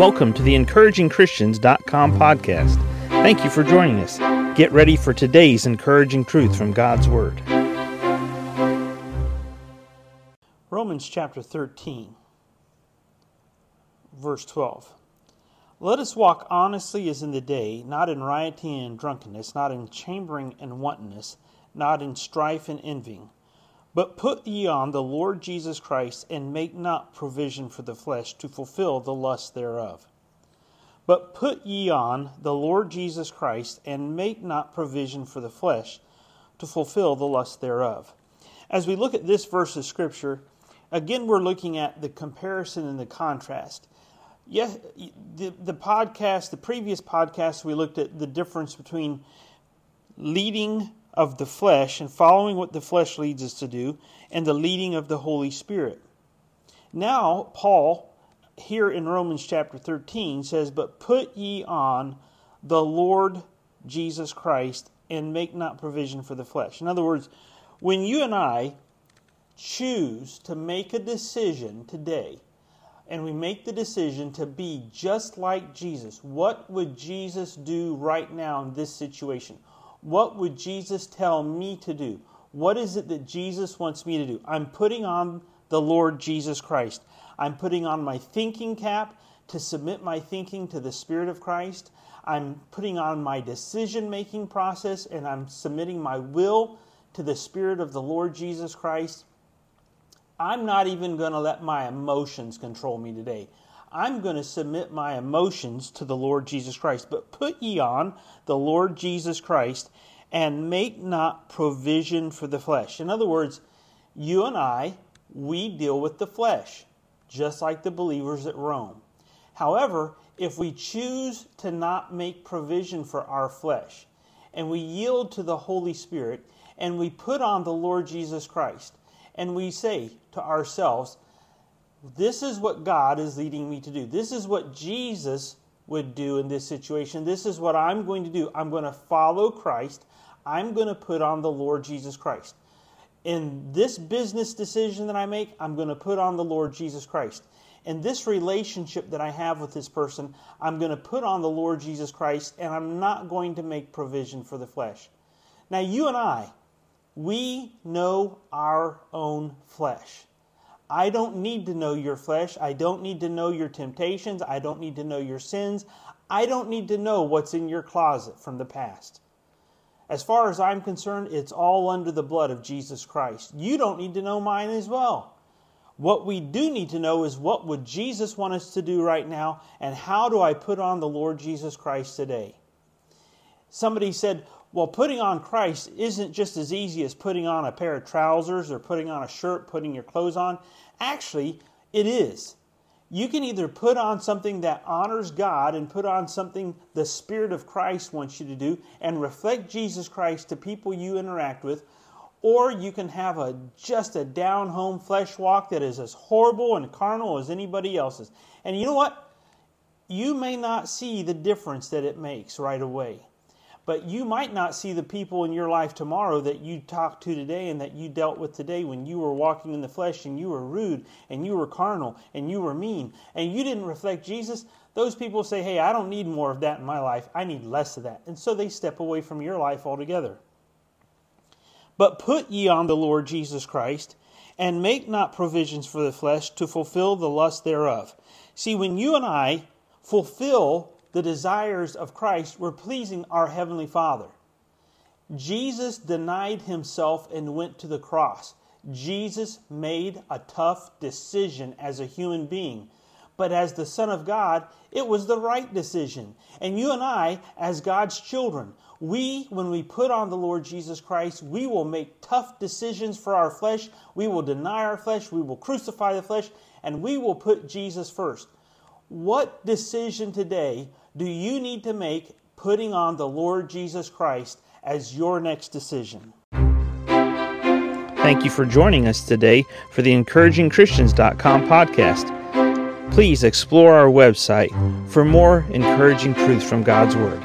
Welcome to the encouragingchristians.com podcast. Thank you for joining us. Get ready for today's encouraging truth from God's Word. Romans chapter 13, verse 12. Let us walk honestly as in the day, not in rioting and drunkenness, not in chambering and wantonness, not in strife and envying but put ye on the Lord Jesus Christ, and make not provision for the flesh to fulfill the lust thereof. But put ye on the Lord Jesus Christ, and make not provision for the flesh to fulfill the lust thereof. As we look at this verse of Scripture, again we're looking at the comparison and the contrast. Yes, the, the podcast, the previous podcast, we looked at the difference between leading of the flesh and following what the flesh leads us to do and the leading of the Holy Spirit. Now, Paul, here in Romans chapter 13, says, But put ye on the Lord Jesus Christ and make not provision for the flesh. In other words, when you and I choose to make a decision today, and we make the decision to be just like Jesus, what would Jesus do right now in this situation? What would Jesus tell me to do? What is it that Jesus wants me to do? I'm putting on the Lord Jesus Christ. I'm putting on my thinking cap to submit my thinking to the Spirit of Christ. I'm putting on my decision making process and I'm submitting my will to the Spirit of the Lord Jesus Christ. I'm not even going to let my emotions control me today. I'm going to submit my emotions to the Lord Jesus Christ. But put ye on the Lord Jesus Christ and make not provision for the flesh. In other words, you and I, we deal with the flesh, just like the believers at Rome. However, if we choose to not make provision for our flesh, and we yield to the Holy Spirit, and we put on the Lord Jesus Christ, and we say to ourselves, this is what God is leading me to do. This is what Jesus would do in this situation. This is what I'm going to do. I'm going to follow Christ. I'm going to put on the Lord Jesus Christ. In this business decision that I make, I'm going to put on the Lord Jesus Christ. In this relationship that I have with this person, I'm going to put on the Lord Jesus Christ and I'm not going to make provision for the flesh. Now, you and I, we know our own flesh. I don't need to know your flesh. I don't need to know your temptations. I don't need to know your sins. I don't need to know what's in your closet from the past. As far as I'm concerned, it's all under the blood of Jesus Christ. You don't need to know mine as well. What we do need to know is what would Jesus want us to do right now and how do I put on the Lord Jesus Christ today? Somebody said, well, putting on Christ isn't just as easy as putting on a pair of trousers or putting on a shirt, putting your clothes on. Actually, it is. You can either put on something that honors God and put on something the Spirit of Christ wants you to do and reflect Jesus Christ to people you interact with, or you can have a just a down home flesh walk that is as horrible and carnal as anybody else's. And you know what? You may not see the difference that it makes right away. But you might not see the people in your life tomorrow that you talked to today and that you dealt with today when you were walking in the flesh and you were rude and you were carnal and you were mean and you didn't reflect Jesus. Those people say, Hey, I don't need more of that in my life. I need less of that. And so they step away from your life altogether. But put ye on the Lord Jesus Christ and make not provisions for the flesh to fulfill the lust thereof. See, when you and I fulfill the desires of Christ were pleasing our Heavenly Father. Jesus denied himself and went to the cross. Jesus made a tough decision as a human being. But as the Son of God, it was the right decision. And you and I, as God's children, we, when we put on the Lord Jesus Christ, we will make tough decisions for our flesh. We will deny our flesh. We will crucify the flesh. And we will put Jesus first. What decision today do you need to make putting on the Lord Jesus Christ as your next decision? Thank you for joining us today for the encouragingchristians.com podcast. Please explore our website for more encouraging truths from God's Word.